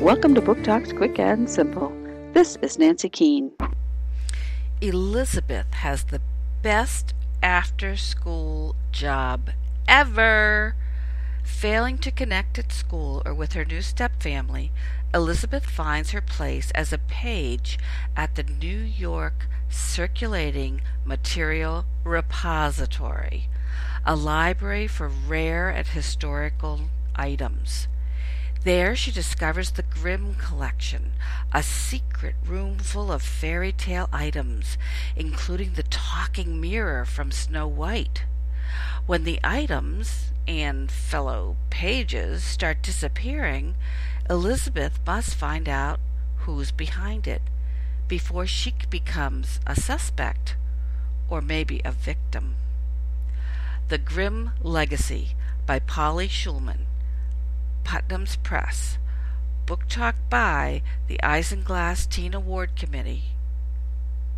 Welcome to Book Talks Quick and Simple. This is Nancy Keane. Elizabeth has the best after school job ever. Failing to connect at school or with her new stepfamily, Elizabeth finds her place as a page at the New York Circulating Material Repository, a library for rare and historical items. There she discovers the Grimm collection, a secret room full of fairy tale items, including the talking mirror from Snow White. When the items and fellow pages start disappearing, Elizabeth must find out who's behind it before she becomes a suspect or maybe a victim. The Grimm Legacy by Polly Shulman, Putnam's Press. Book Talk by the Isinglass Teen Award Committee.